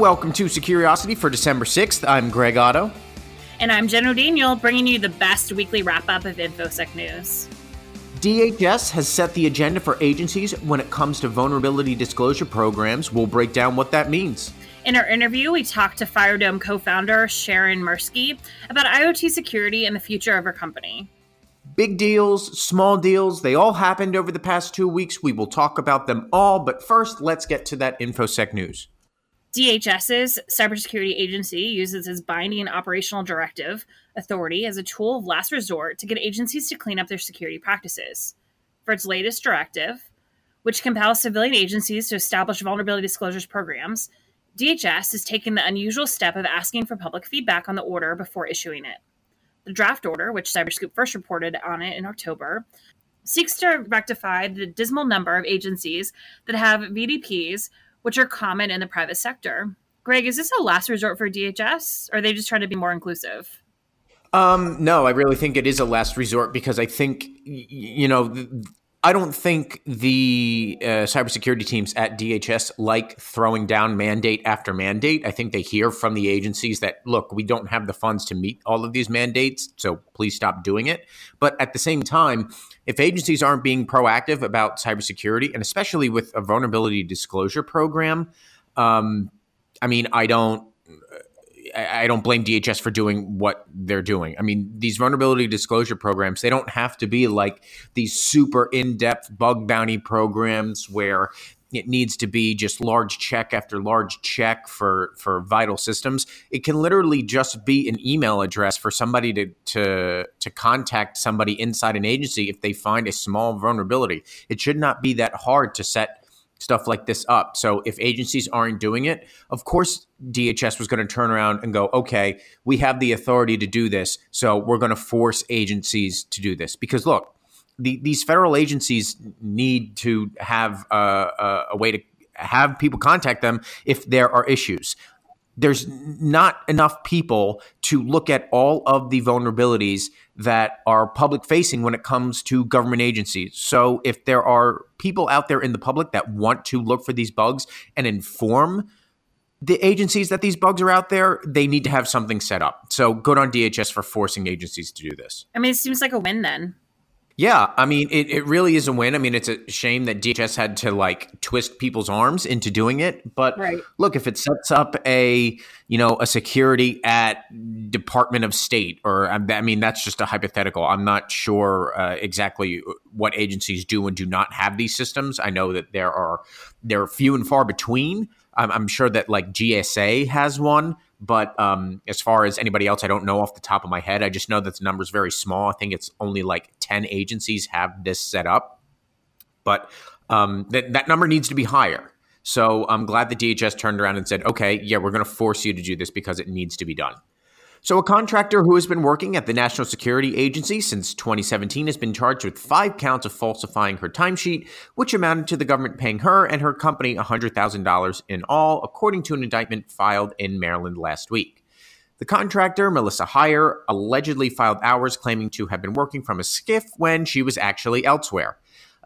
Welcome to Securiosity for December 6th. I'm Greg Otto. And I'm Jen O'Daniel, bringing you the best weekly wrap up of InfoSec news. DHS has set the agenda for agencies when it comes to vulnerability disclosure programs. We'll break down what that means. In our interview, we talked to FireDome co founder Sharon Mursky about IoT security and the future of her company. Big deals, small deals, they all happened over the past two weeks. We will talk about them all, but first, let's get to that InfoSec news. DHS's cybersecurity agency uses its binding operational directive authority as a tool of last resort to get agencies to clean up their security practices. For its latest directive, which compels civilian agencies to establish vulnerability disclosures programs, DHS is taking the unusual step of asking for public feedback on the order before issuing it. The draft order, which Cyberscoop first reported on it in October, seeks to rectify the dismal number of agencies that have VDPs which are common in the private sector. Greg, is this a last resort for DHS? Or are they just trying to be more inclusive? Um, no, I really think it is a last resort because I think, you know, I don't think the uh, cybersecurity teams at DHS like throwing down mandate after mandate. I think they hear from the agencies that, look, we don't have the funds to meet all of these mandates, so please stop doing it. But at the same time, if agencies aren't being proactive about cybersecurity, and especially with a vulnerability disclosure program, um, I mean, I don't I don't blame DHS for doing what they're doing. I mean, these vulnerability disclosure programs, they don't have to be like these super in depth bug bounty programs where it needs to be just large check after large check for for vital systems it can literally just be an email address for somebody to to to contact somebody inside an agency if they find a small vulnerability it should not be that hard to set stuff like this up. So if agencies aren't doing it, of course DHS was going to turn around and go, okay, we have the authority to do this, so we're going to force agencies to do this. Because look, the, these federal agencies need to have a, a, a way to have people contact them if there are issues there's not enough people to look at all of the vulnerabilities that are public facing when it comes to government agencies. So if there are people out there in the public that want to look for these bugs and inform the agencies that these bugs are out there, they need to have something set up. So good on DHS for forcing agencies to do this. I mean, it seems like a win then. Yeah, I mean, it, it really is a win. I mean, it's a shame that DHS had to like twist people's arms into doing it. But right. look, if it sets up a you know a security at Department of State, or I mean, that's just a hypothetical. I'm not sure uh, exactly what agencies do and do not have these systems. I know that there are there are few and far between. I'm, I'm sure that like GSA has one. But um, as far as anybody else, I don't know off the top of my head. I just know that the number is very small. I think it's only like 10 agencies have this set up. But um, that, that number needs to be higher. So I'm glad the DHS turned around and said, okay, yeah, we're going to force you to do this because it needs to be done. So, a contractor who has been working at the National Security Agency since 2017 has been charged with five counts of falsifying her timesheet, which amounted to the government paying her and her company $100,000 in all, according to an indictment filed in Maryland last week. The contractor, Melissa Heyer, allegedly filed hours claiming to have been working from a SCIF when she was actually elsewhere.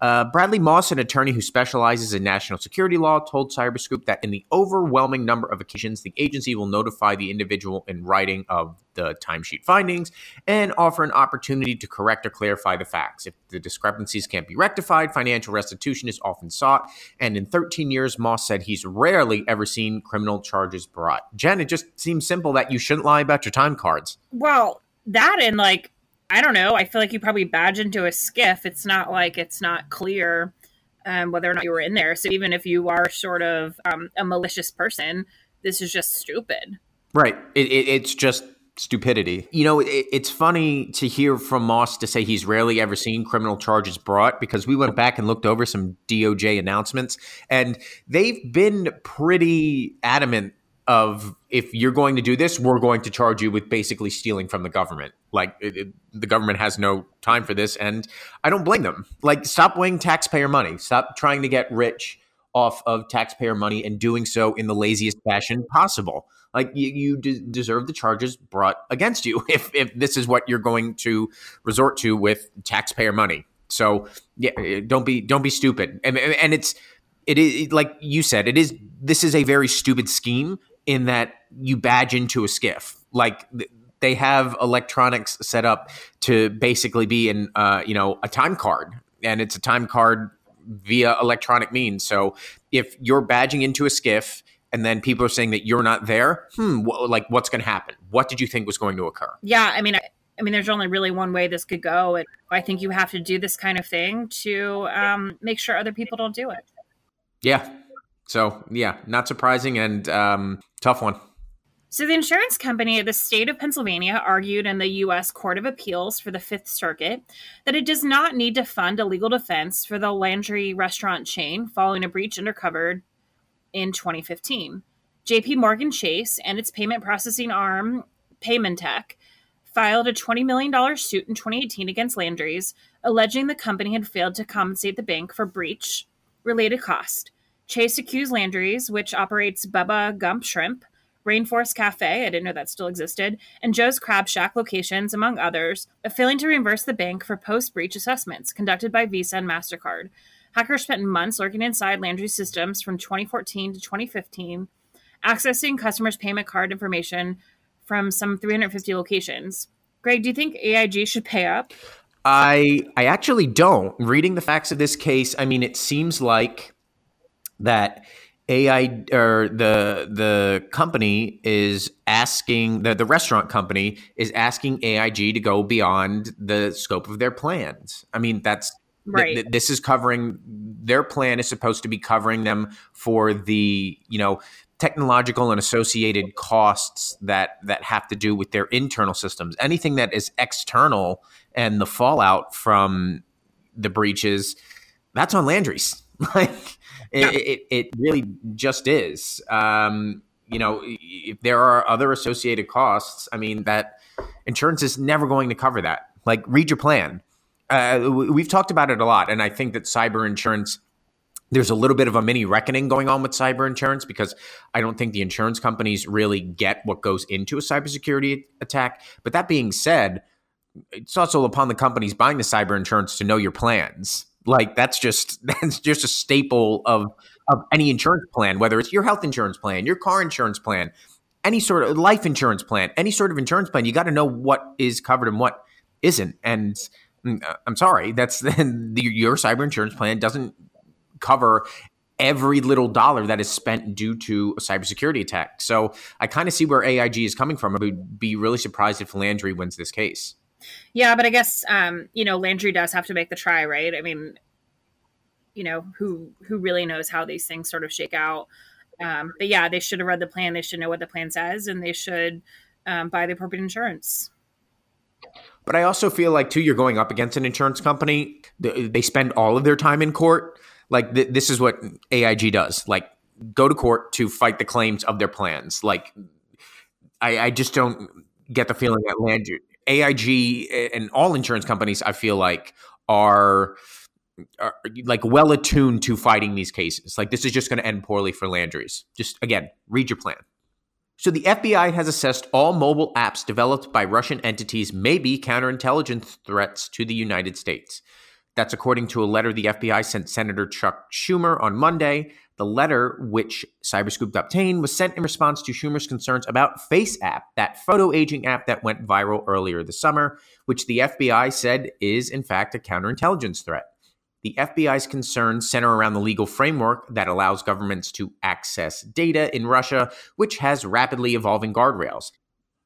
Uh, Bradley Moss, an attorney who specializes in national security law, told Cyberscoop that in the overwhelming number of occasions, the agency will notify the individual in writing of the timesheet findings and offer an opportunity to correct or clarify the facts. If the discrepancies can't be rectified, financial restitution is often sought. And in 13 years, Moss said he's rarely ever seen criminal charges brought. Jen, it just seems simple that you shouldn't lie about your time cards. Well, that and like I don't know. I feel like you probably badge into a SCIF. It's not like it's not clear um, whether or not you were in there. So even if you are sort of um, a malicious person, this is just stupid. Right. It, it, it's just stupidity. You know, it, it's funny to hear from Moss to say he's rarely ever seen criminal charges brought because we went back and looked over some DOJ announcements and they've been pretty adamant of if you're going to do this, we're going to charge you with basically stealing from the government. Like it, it, the government has no time for this, and I don't blame them. Like stop weighing taxpayer money. Stop trying to get rich off of taxpayer money and doing so in the laziest fashion possible. Like you, you de- deserve the charges brought against you if if this is what you're going to resort to with taxpayer money. So yeah, eh, don't be don't be stupid. And and it's it is like you said, it is this is a very stupid scheme in that you badge into a SCIF. Like they have electronics set up to basically be in, uh, you know, a time card, and it's a time card via electronic means. So if you're badging into a SCIF and then people are saying that you're not there, hmm, wh- like what's going to happen? What did you think was going to occur? Yeah, I mean, I, I mean, there's only really one way this could go, and I think you have to do this kind of thing to um, make sure other people don't do it. Yeah. So yeah, not surprising and um, tough one. So, the insurance company of the state of Pennsylvania argued in the U.S. Court of Appeals for the Fifth Circuit that it does not need to fund a legal defense for the Landry restaurant chain following a breach uncovered in 2015. JP Morgan Chase and its payment processing arm, Paymentech, filed a $20 million suit in 2018 against Landry's, alleging the company had failed to compensate the bank for breach related cost. Chase accused Landry's, which operates Bubba Gump Shrimp, Rainforest Cafe, I didn't know that still existed, and Joe's Crab Shack locations, among others, of failing to reimburse the bank for post breach assessments conducted by Visa and MasterCard. Hackers spent months lurking inside Landry's systems from 2014 to 2015, accessing customers' payment card information from some 350 locations. Greg, do you think AIG should pay up? I I actually don't. Reading the facts of this case, I mean, it seems like that AI or the the company is asking the the restaurant company is asking AIG to go beyond the scope of their plans. I mean, that's right. Th- this is covering their plan is supposed to be covering them for the you know technological and associated costs that that have to do with their internal systems. Anything that is external and the fallout from the breaches, that's on Landry's. like yeah. it, it, really just is. Um, you know, if there are other associated costs, I mean, that insurance is never going to cover that. Like, read your plan. Uh, we've talked about it a lot, and I think that cyber insurance. There's a little bit of a mini reckoning going on with cyber insurance because I don't think the insurance companies really get what goes into a cybersecurity attack. But that being said, it's also upon the companies buying the cyber insurance to know your plans like that's just that's just a staple of of any insurance plan, whether it's your health insurance plan, your car insurance plan, any sort of life insurance plan, any sort of insurance plan. You got to know what is covered and what isn't. And mm, uh, I'm sorry, that's your cyber insurance plan doesn't cover every little dollar that is spent due to a cybersecurity attack. So I kind of see where AIG is coming from. I would be really surprised if Landry wins this case. Yeah, but I guess um, you know Landry does have to make the try, right? I mean, you know who who really knows how these things sort of shake out. Um, but yeah, they should have read the plan. They should know what the plan says, and they should um, buy the appropriate insurance. But I also feel like too, you're going up against an insurance company. They spend all of their time in court. Like th- this is what AIG does. Like go to court to fight the claims of their plans. Like I, I just don't get the feeling that Landry AIG and all insurance companies, I feel like, are, are like well attuned to fighting these cases. Like this is just going to end poorly for Landry's. Just again, read your plan. So the FBI has assessed all mobile apps developed by Russian entities may be counterintelligence threats to the United States. That's according to a letter the FBI sent Senator Chuck Schumer on Monday. The letter, which Cyberscoop obtained, was sent in response to Schumer's concerns about FaceApp, that photo aging app that went viral earlier this summer, which the FBI said is, in fact, a counterintelligence threat. The FBI's concerns center around the legal framework that allows governments to access data in Russia, which has rapidly evolving guardrails.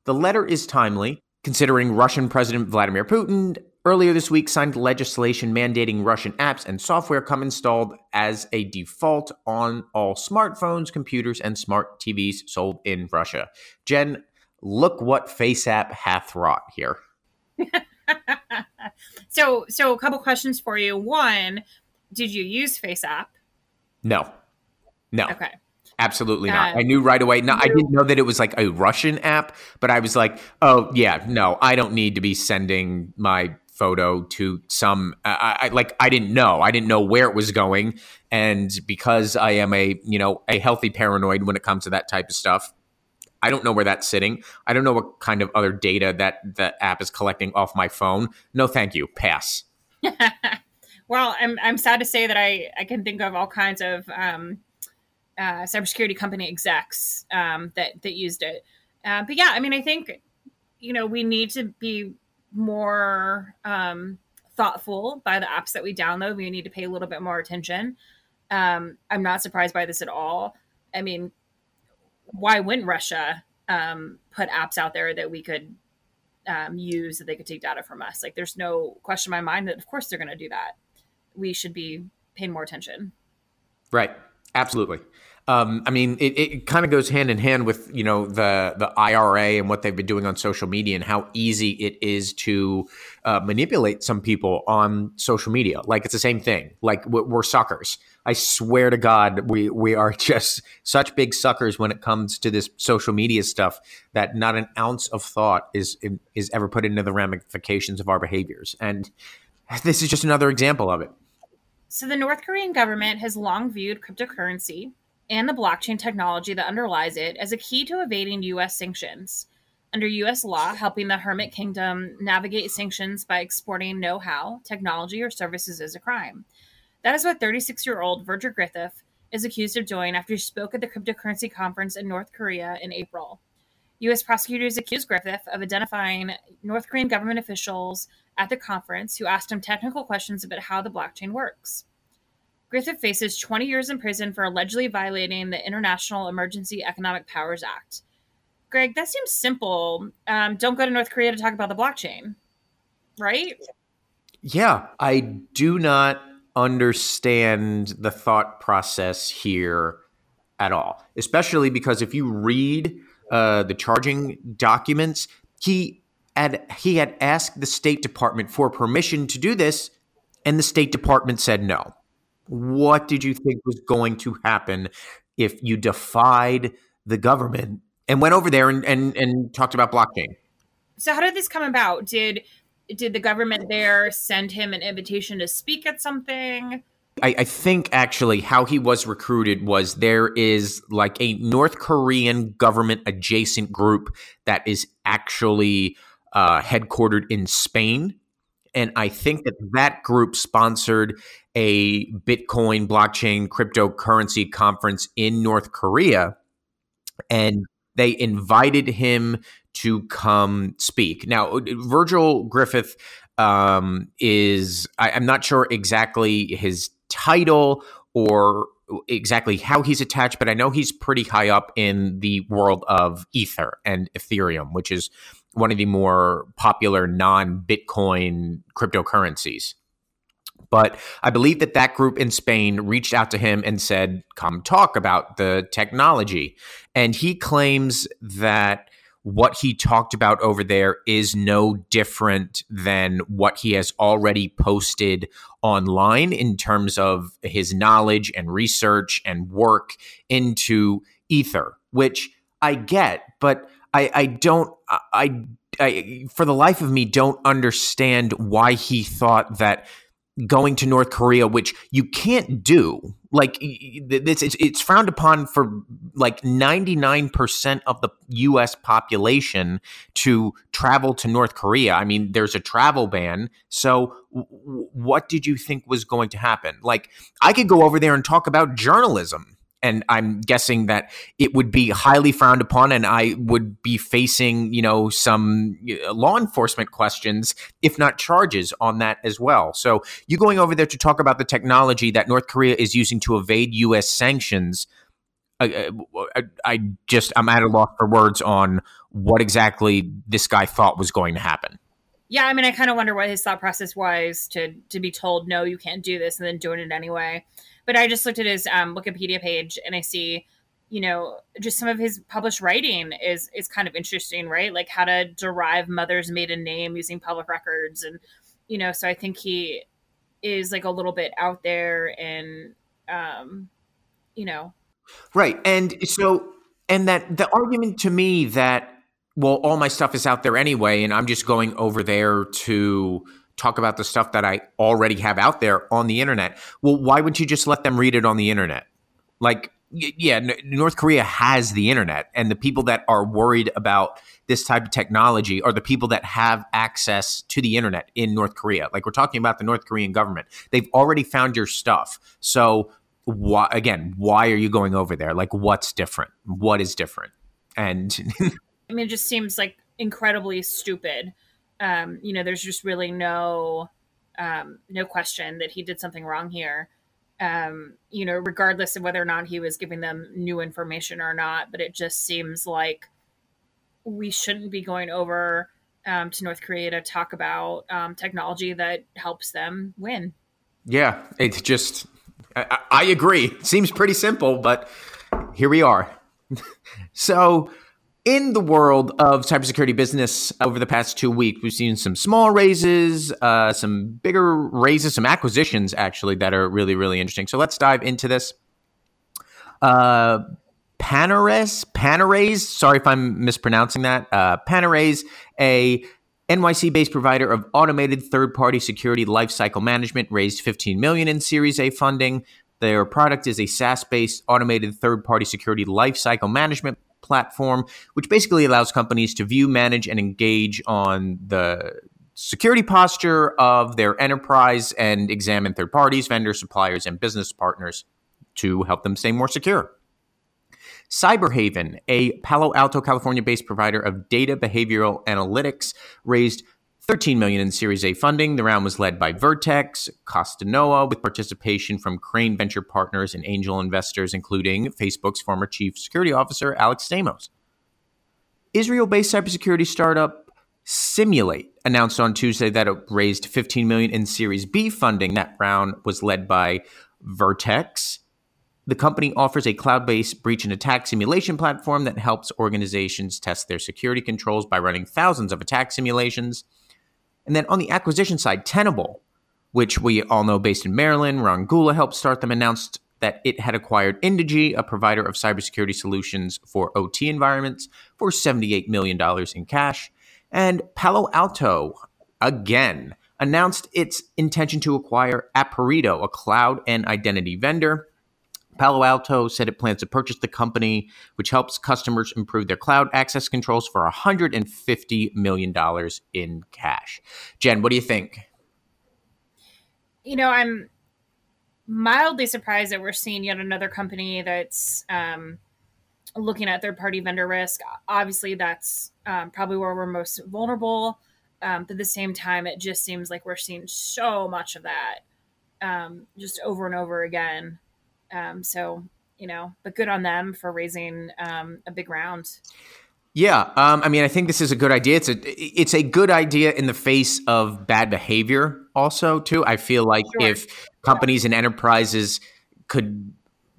The letter is timely, considering Russian President Vladimir Putin earlier this week signed legislation mandating Russian apps and software come installed as a default on all smartphones, computers, and smart TVs sold in Russia. Jen, look what FaceApp hath wrought here. so, so a couple questions for you. One, did you use FaceApp? No, no. Okay. Absolutely not. Uh, I knew right away. No, I didn't know that it was like a Russian app, but I was like, oh yeah, no, I don't need to be sending my photo to some I, I, like I didn't know. I didn't know where it was going. And because I am a you know a healthy paranoid when it comes to that type of stuff I don't know where that's sitting. I don't know what kind of other data that the app is collecting off my phone. No thank you. Pass. Well I'm I'm sad to say that I I can think of all kinds of um uh, cybersecurity company execs um, that that used it. Uh, but yeah, I mean, I think you know we need to be more um, thoughtful by the apps that we download. We need to pay a little bit more attention. Um, I'm not surprised by this at all. I mean, why wouldn't Russia um, put apps out there that we could um, use that they could take data from us? Like, there's no question in my mind that, of course, they're going to do that. We should be paying more attention. Right. Absolutely. Um, I mean, it, it kind of goes hand in hand with you know the the IRA and what they've been doing on social media and how easy it is to uh, manipulate some people on social media. Like it's the same thing. Like we're suckers. I swear to God, we we are just such big suckers when it comes to this social media stuff that not an ounce of thought is is ever put into the ramifications of our behaviors. And this is just another example of it. So the North Korean government has long viewed cryptocurrency and the blockchain technology that underlies it as a key to evading U.S. sanctions. Under U.S. law, helping the Hermit Kingdom navigate sanctions by exporting know how, technology, or services is a crime. That is what 36 year old Virgil Griffith is accused of doing after he spoke at the cryptocurrency conference in North Korea in April. U.S. prosecutors accused Griffith of identifying North Korean government officials at the conference who asked him technical questions about how the blockchain works. Griffith faces 20 years in prison for allegedly violating the International Emergency Economic Powers Act. Greg, that seems simple. Um, don't go to North Korea to talk about the blockchain, right? Yeah, I do not understand the thought process here at all, especially because if you read uh, the charging documents, he had he had asked the State Department for permission to do this, and the State Department said no. What did you think was going to happen if you defied the government and went over there and, and, and talked about blockchain? So how did this come about? Did did the government there send him an invitation to speak at something? I, I, think actually how he was recruited was there is like a North Korean government adjacent group that is actually uh, headquartered in Spain and I think that that group sponsored a Bitcoin blockchain cryptocurrency conference in North Korea. And they invited him to come speak. Now, Virgil Griffith um, is, I, I'm not sure exactly his title or exactly how he's attached, but I know he's pretty high up in the world of Ether and Ethereum, which is one of the more popular non Bitcoin cryptocurrencies. But I believe that that group in Spain reached out to him and said, come talk about the technology. And he claims that what he talked about over there is no different than what he has already posted online in terms of his knowledge and research and work into Ether, which I get, but I, I don't I, I for the life of me don't understand why he thought that going to North Korea, which you can't do. Like it's, it's, frowned upon for like 99% of the US population to travel to North Korea. I mean, there's a travel ban. So what did you think was going to happen? Like I could go over there and talk about journalism and I'm guessing that it would be highly frowned upon, and I would be facing, you know, some law enforcement questions, if not charges, on that as well. So, you going over there to talk about the technology that North Korea is using to evade U.S. sanctions. I, I, I just I'm at a loss for words on what exactly this guy thought was going to happen. Yeah, I mean, I kind of wonder what his thought process was to to be told no, you can't do this, and then doing it anyway. But I just looked at his um, Wikipedia page and I see, you know, just some of his published writing is is kind of interesting, right? Like how to derive mother's maiden name using public records, and you know, so I think he is like a little bit out there and, um, you know, right. And so, and that the argument to me that well, all my stuff is out there anyway, and I'm just going over there to talk about the stuff that I already have out there on the internet. Well, why wouldn't you just let them read it on the internet? Like, yeah, North Korea has the internet, and the people that are worried about this type of technology are the people that have access to the internet in North Korea. Like, we're talking about the North Korean government. They've already found your stuff. So, why again? Why are you going over there? Like, what's different? What is different? And I mean, it just seems like incredibly stupid. Um, you know, there's just really no um, no question that he did something wrong here. Um, you know, regardless of whether or not he was giving them new information or not, but it just seems like we shouldn't be going over um, to North Korea to talk about um, technology that helps them win. Yeah, it's just, I, I agree. Seems pretty simple, but here we are. so, in the world of cybersecurity business over the past two weeks, we've seen some small raises, uh, some bigger raises, some acquisitions actually that are really, really interesting. So let's dive into this. Uh, Panorays, Panorays, sorry if I'm mispronouncing that. Uh, Panorays, a NYC-based provider of automated third-party security lifecycle management, raised 15 million in Series A funding. Their product is a SaaS-based automated third-party security lifecycle management platform, which basically allows companies to view, manage, and engage on the security posture of their enterprise and examine third parties, vendors, suppliers, and business partners to help them stay more secure. Cyberhaven, a Palo Alto, California-based provider of data behavioral analytics, raised 13 million in Series A funding. The round was led by Vertex, Costanoa, with participation from Crane Venture Partners and angel investors, including Facebook's former chief security officer Alex Stamos. Israel-based cybersecurity startup Cymulate announced on Tuesday that it raised 15 million in Series B funding. That round was led by Vertex. The company offers a cloud-based breach and attack simulation platform that helps organizations test their security controls by running thousands of attack simulations. And then on the acquisition side, Tenable, which we all know based in Maryland, Ron Gula helped start them, announced that it had acquired Indegy, a provider of cybersecurity solutions for OT environments, for $78 million in cash. And Palo Alto, again, announced its intention to acquire Aporeto, a cloud and identity vendor. Palo Alto said it plans to purchase the company, which helps customers improve their cloud access controls for $150 million in cash. Jen, what do you think? You know, I'm mildly surprised that we're seeing yet another company that's um, looking at third party vendor risk. Obviously, that's um, probably where we're most vulnerable. Um, but at the same time, it just seems like we're seeing so much of that um, just over and over again. Um, so you know, but good on them for raising um, a big round. Yeah, um, I mean, I think this is a good idea. It's a it's a good idea in the face of bad behavior. Also, too, I feel like sure. if companies and enterprises could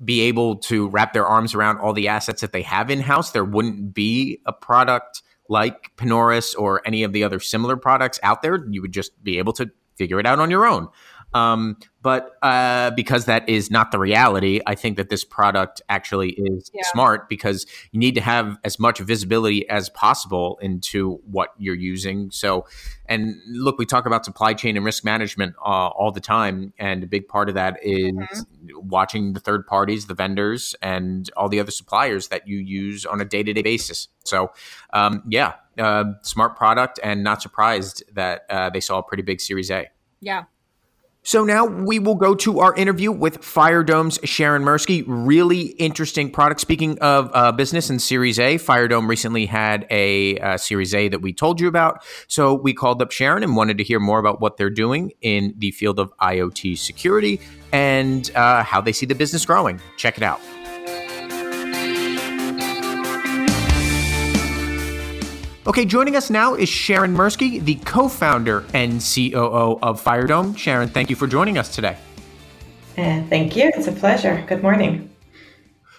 be able to wrap their arms around all the assets that they have in house, there wouldn't be a product like Panorays or any of the other similar products out there. You would just be able to figure it out on your own. Um, but uh, because that is not the reality, I think that this product actually is yeah. smart because you need to have as much visibility as possible into what you're using. So, and look, we talk about supply chain and risk management uh, all the time, and a big part of that is mm-hmm. watching the third parties, the vendors, and all the other suppliers that you use on a day to day basis. So, um, yeah, uh, smart product, and not surprised that uh, they saw a pretty big Series A. Yeah, so now we will go to our interview with Firedome's Sharon Mursky. Really interesting product. Speaking of uh, business and Series A, Firedome recently had a uh, Series A that we told you about. So we called up Sharon and wanted to hear more about what they're doing in the field of IoT security and uh, how they see the business growing. Check it out. Okay, joining us now is Sharon Mirsky, the co founder and COO of Firedome. Sharon, thank you for joining us today. Uh, thank you. It's a pleasure. Good morning.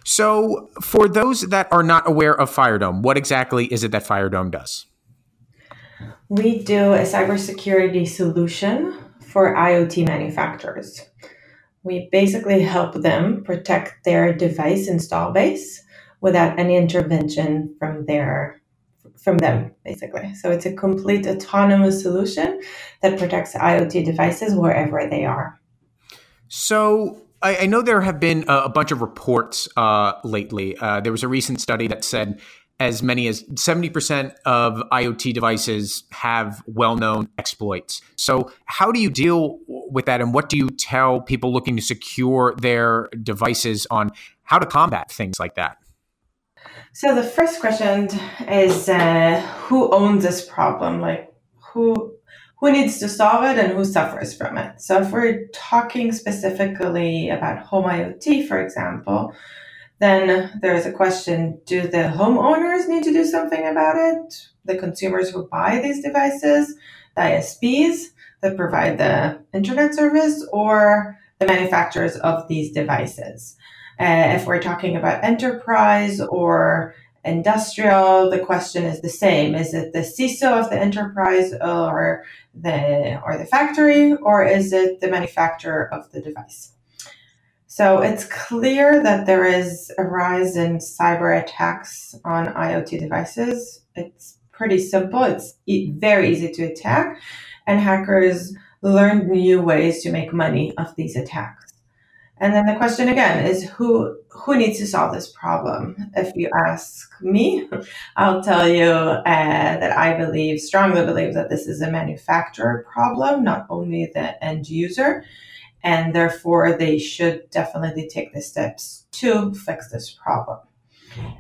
So, for those that are not aware of Firedome, what exactly is it that Firedome does? We do a cybersecurity solution for IoT manufacturers. We basically help them protect their device install base without any intervention from their from them, basically. So it's a complete autonomous solution that protects IoT devices wherever they are. So I, I know there have been a, a bunch of reports uh, lately. Uh, there was a recent study that said as many as 70% of IoT devices have well known exploits. So, how do you deal with that? And what do you tell people looking to secure their devices on how to combat things like that? So, the first question is uh, who owns this problem? Like, who who needs to solve it and who suffers from it. So if we're talking specifically about home IoT, for example, then there's a question do the homeowners need to do something about it? The consumers who buy these devices, the ISPs that provide the internet service, or the manufacturers of these devices? Uh, if we're talking about enterprise or industrial, the question is the same. Is it the CISO of the enterprise or the or the factory, or is it the manufacturer of the device? So it's clear that there is a rise in cyber attacks on IoT devices. It's pretty simple, it's e- very easy to attack, and hackers learn new ways to make money of these attacks. And then the question again is who who needs to solve this problem? If you ask me, I'll tell you uh, that I believe strongly believe that this is a manufacturer problem, not only the end user and therefore they should definitely take the steps to fix this problem.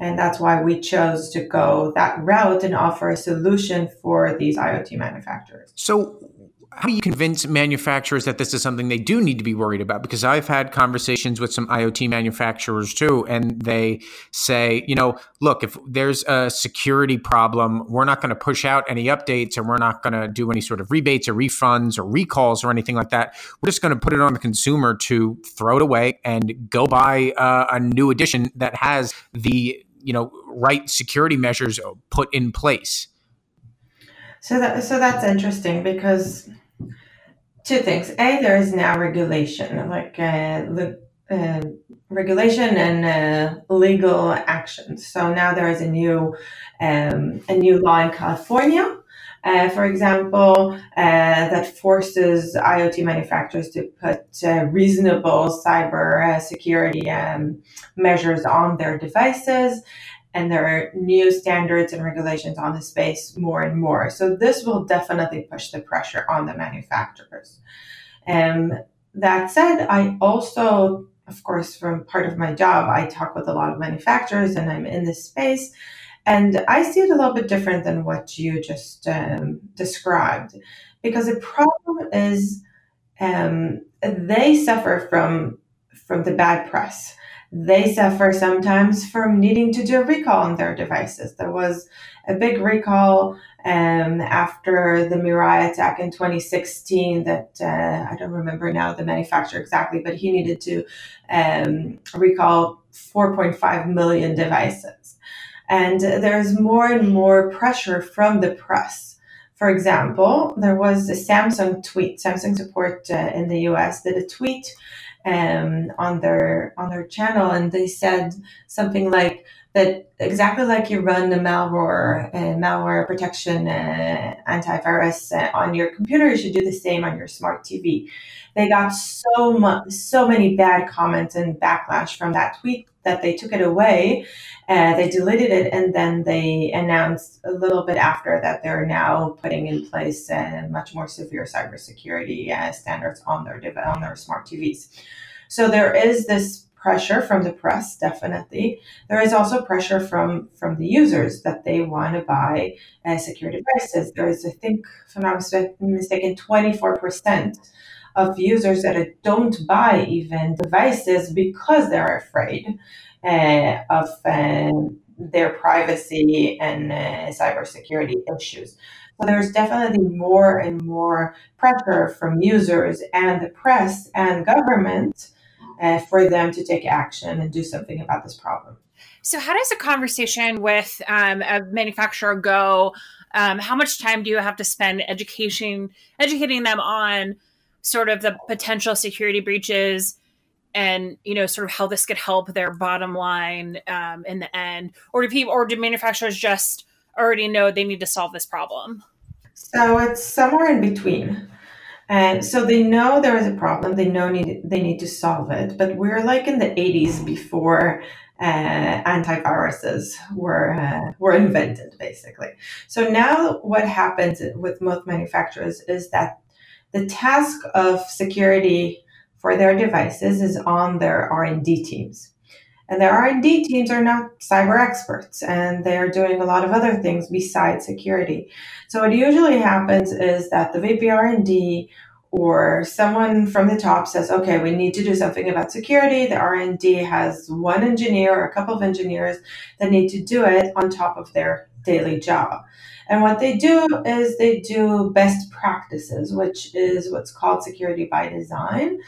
And that's why we chose to go that route and offer a solution for these IoT manufacturers. So, how do you convince manufacturers that this is something they do need to be worried about? Because I've had conversations with some IoT manufacturers too, and they say, you know, look, if there's a security problem, we're not going to push out any updates and we're not going to do any sort of rebates or refunds or recalls or anything like that. We're just going to put it on the consumer to throw it away and go buy uh, a new edition that has the, you know, right security measures put in place. So that so that's interesting because two things. A, there is now regulation, like uh, uh, regulation and uh, legal actions. So now there is a new um, a new law in California. Uh, for example, uh, that forces IoT manufacturers to put uh, reasonable cyber security um, measures on their devices and there are new standards and regulations on the space more and more. So this will definitely push the pressure on the manufacturers. Um, that said, I also, of course, from part of my job, I talk with a lot of manufacturers and I'm in this space. And I see it a little bit different than what you just um, described, because the problem is um, they suffer from from the bad press they suffer sometimes from needing to do a recall on their devices. There was a big recall um, after the Mirai attack in 2016 that uh, I don't remember now the manufacturer exactly, but he needed to um, recall 4.5 million devices. And there's more and more pressure from the press. For example, there was a Samsung tweet, Samsung support uh, in the US did a tweet um, on their on their channel, and they said something like that exactly like you run the malware uh, malware protection antivirus on your computer, you should do the same on your smart TV. They got so much, so many bad comments and backlash from that tweet that they took it away. Uh, they deleted it, and then they announced a little bit after that they're now putting in place uh, much more severe cybersecurity uh, standards on their on their smart TVs. So there is this pressure from the press definitely there is also pressure from from the users that they want to buy uh, secure devices there is i think if i'm not mistaken 24% of users that don't buy even devices because they're afraid uh, of um, their privacy and uh, cybersecurity issues. So there's definitely more and more pressure from users and the press and government uh, for them to take action and do something about this problem. So, how does a conversation with um, a manufacturer go? Um, how much time do you have to spend education, educating them on sort of the potential security breaches and you know sort of how this could help their bottom line um, in the end or do people or do manufacturers just already know they need to solve this problem so it's somewhere in between and so they know there is a problem they know need they need to solve it but we're like in the 80s before uh, antiviruses were uh, were invented, basically. So now, what happens with most manufacturers is that the task of security for their devices is on their R and D teams. And their R&D teams are not cyber experts and they're doing a lot of other things besides security. So what usually happens is that the VP R&D or someone from the top says, okay, we need to do something about security. The R&D has one engineer or a couple of engineers that need to do it on top of their daily job. And what they do is they do best practices, which is what's called security by design.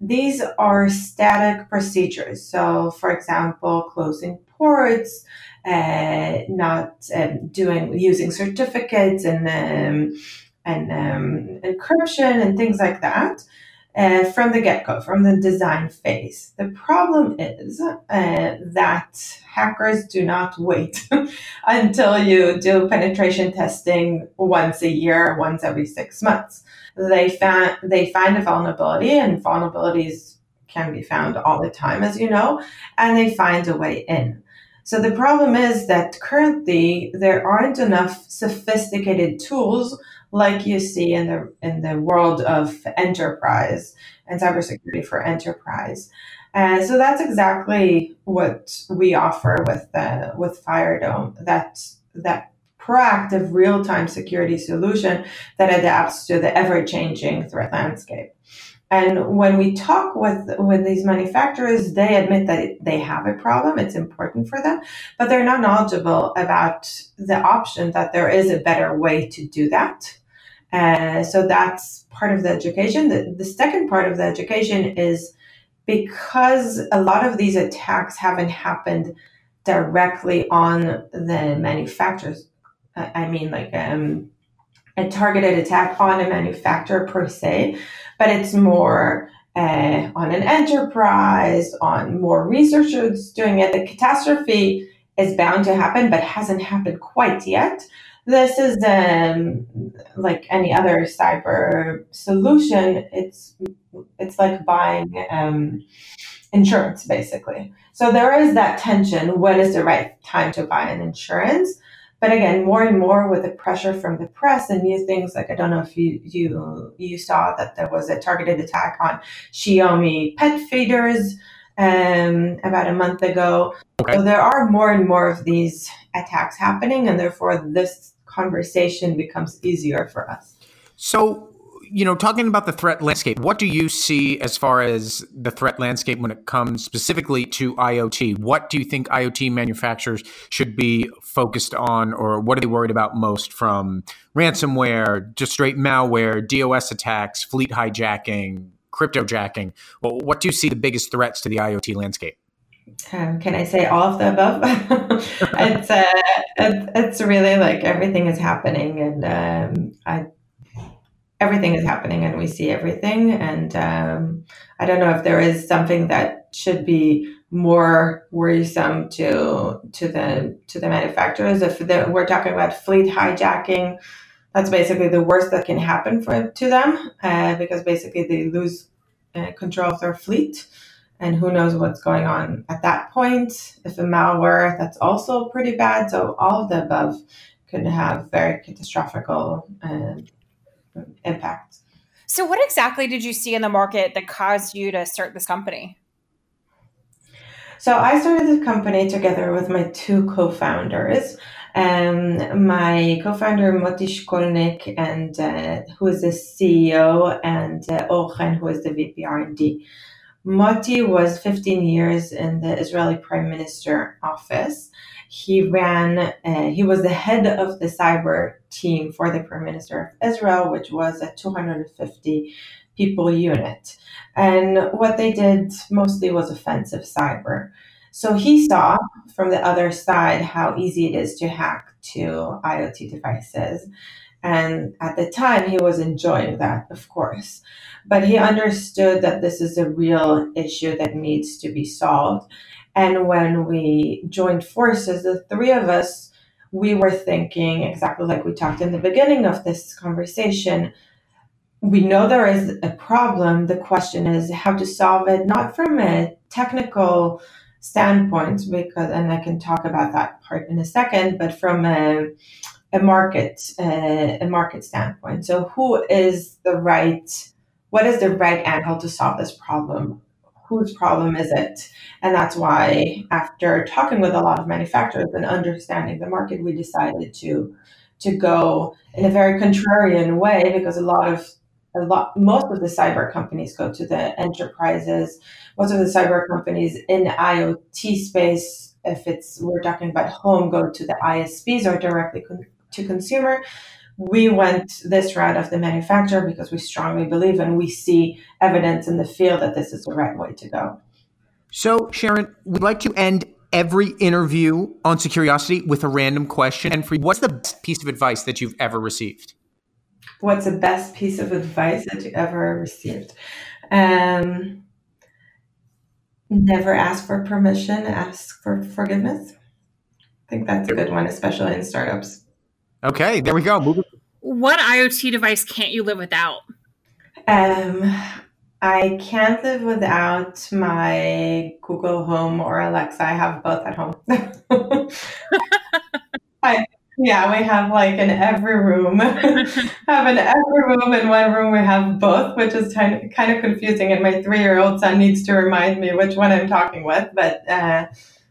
These are static procedures. So, for example, closing ports, uh, not um, doing using certificates and um, and um, encryption and things like that uh, from the get go, from the design phase. The problem is uh, that hackers do not wait until you do penetration testing once a year, once every six months they find they find a vulnerability, and vulnerabilities can be found all the time, as you know, and they find a way in. So the problem is that currently there aren't enough sophisticated tools like you see in the in the world of enterprise and cybersecurity for enterprise. And so that's exactly what we offer with uh, with FireDome. That that proactive real-time security solution that adapts to the ever-changing threat landscape. And when we talk with, with these manufacturers, they admit that they have a problem. It's important for them, but they're not knowledgeable about the option that there is a better way to do that. Uh, so that's part of the education. The, the second part of the education is because a lot of these attacks haven't happened directly on the manufacturers I mean, like um, a targeted attack on a manufacturer per se, but it's more uh, on an enterprise, on more researchers doing it. The catastrophe is bound to happen, but hasn't happened quite yet. This is um, like any other cyber solution. It's it's like buying um, insurance, basically. So there is that tension. When is the right time to buy an insurance? But again, more and more with the pressure from the press and new things like I don't know if you you you saw that there was a targeted attack on Xiaomi pet feeders um, about a month ago. Okay. So there are more and more of these attacks happening, and therefore this conversation becomes easier for us. So you know, talking about the threat landscape, what do you see as far as the threat landscape when it comes specifically to IoT? What do you think IoT manufacturers should be focused on, or what are they worried about most from ransomware, just straight malware, DOS attacks, fleet hijacking, cryptojacking? Well, what do you see the biggest threats to the IoT landscape? Um, can I say all of the above? it's, uh, it's, it's really like everything is happening, and um, I everything is happening and we see everything. And um, I don't know if there is something that should be more worrisome to to the to the manufacturers. If the, we're talking about fleet hijacking, that's basically the worst that can happen for to them uh, because basically they lose uh, control of their fleet. And who knows what's going on at that point? If a malware, that's also pretty bad. So all of the above could have very catastrophic uh, impact. So, what exactly did you see in the market that caused you to start this company? So, I started the company together with my two co founders. Um, my co-founder Moti Shkolnik, and uh, who is the CEO, and uh, Ochen, who is the VP R&D. Moti was 15 years in the Israeli Prime Minister office, he ran, uh, he was the head of the cyber team for the Prime Minister of Israel, which was a 250 people unit. And what they did mostly was offensive cyber. So he saw from the other side how easy it is to hack to IoT devices. And at the time, he was enjoying that, of course. But he understood that this is a real issue that needs to be solved. And when we joined forces, the three of us, we were thinking exactly like we talked in the beginning of this conversation. We know there is a problem. The question is how to solve it, not from a technical standpoint, because and I can talk about that part in a second, but from a, a market uh, a market standpoint. So, who is the right? What is the right angle to solve this problem? Whose problem is it? And that's why, after talking with a lot of manufacturers and understanding the market, we decided to to go in a very contrarian way because a lot of a lot most of the cyber companies go to the enterprises most of the cyber companies in iot space if it's we're talking about home go to the isps or directly con- to consumer we went this route of the manufacturer because we strongly believe and we see evidence in the field that this is the right way to go so sharon we'd like to end every interview on Securiosity with a random question and for you, what's the best piece of advice that you've ever received what's the best piece of advice that you ever received? Um, never ask for permission, ask for forgiveness. I think that's a good one, especially in startups. Okay, there we go. What IoT device can't you live without? Um, I can't live without my Google Home or Alexa. I have both at home. I, yeah, we have like in every room. have in every room. In one room, we have both, which is kind of, kind of confusing. And my three-year-old son needs to remind me which one I'm talking with. But uh,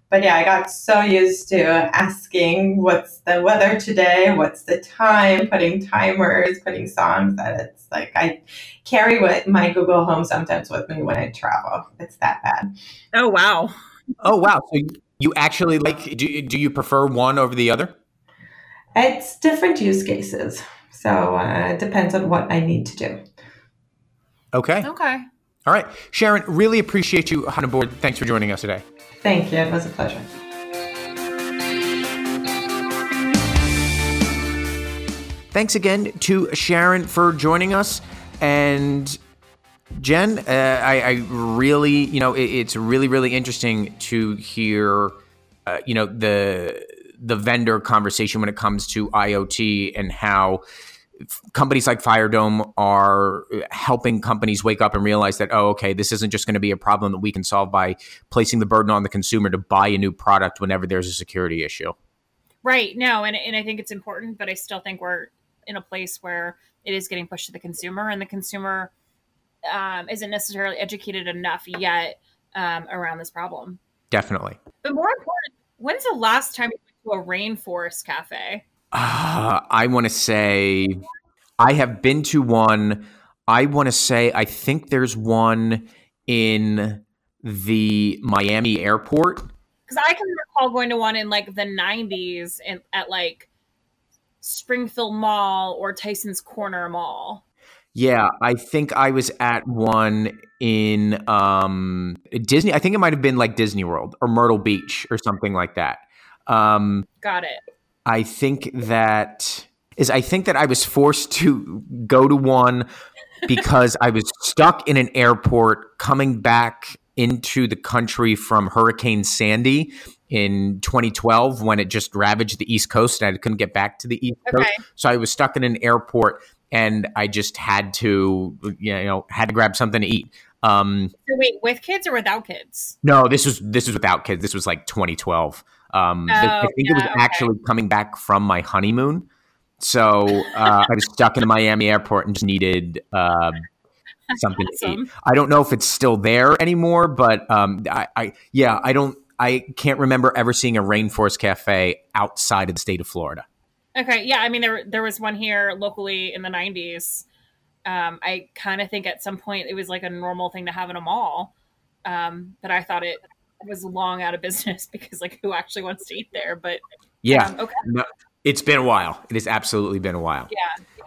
but yeah, I got so used to asking what's the weather today, what's the time, putting timers, putting songs that it's like I carry with my Google Home sometimes with me when I travel. It's that bad. Oh wow. Oh wow. So you actually like do, do you prefer one over the other? It's different use cases. So uh, it depends on what I need to do. Okay. Okay. All right. Sharon, really appreciate you on board. Thanks for joining us today. Thank you. It was a pleasure. Thanks again to Sharon for joining us. And Jen, uh, I, I, really, you know, it, it's really, really interesting to hear, uh, you know, the the vendor conversation when it comes to IoT and how companies like Firedome are helping companies wake up and realize that, oh, okay, this isn't just going to be a problem that we can solve by placing the burden on the consumer to buy a new product whenever there's a security issue. Right. No, and, and I think it's important, but I still think we're in a place where it is getting pushed to the consumer, and the consumer um, isn't necessarily educated enough yet um, around this problem. Definitely. But more important, when's the last time you went to a rainforest cafe? Uh, I want to say I have been to one. I want to say I think there's one in the Miami airport. Because I can recall going to one in like the 90s and at like Springfield Mall or Tyson's Corner Mall. Yeah, I think I was at one in um, Disney. I think it might have been like Disney World or Myrtle Beach or something like that. Um, Got it. I think that is I think that I was forced to go to one because I was stuck in an airport coming back into the country from Hurricane Sandy in 2012 when it just ravaged the East Coast and I couldn't get back to the East okay. Coast. So I was stuck in an airport and I just had to, you know, had to grab something to eat. Um, so wait, with kids or without kids? No, this was this was without kids. This was like 2012. Um, oh, I think yeah, it was okay. actually coming back from my honeymoon. So uh, I was stuck in a Miami airport and just needed uh, something awesome. to eat. I don't know if it's still there anymore, but um, I, I, yeah, I don't. I can't remember ever seeing a rainforest cafe outside of the state of Florida. Okay, yeah, I mean there there was one here locally in the '90s. Um, I kind of think at some point it was like a normal thing to have in a mall, um, but I thought it was long out of business because like who actually wants to eat there? But yeah, um, okay, no, it's been a while. It has absolutely been a while. Yeah. yeah.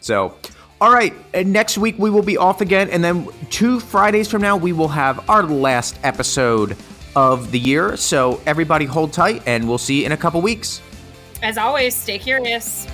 So, all right, and next week we will be off again, and then two Fridays from now we will have our last episode of the year. So everybody hold tight, and we'll see you in a couple weeks. As always, stay curious.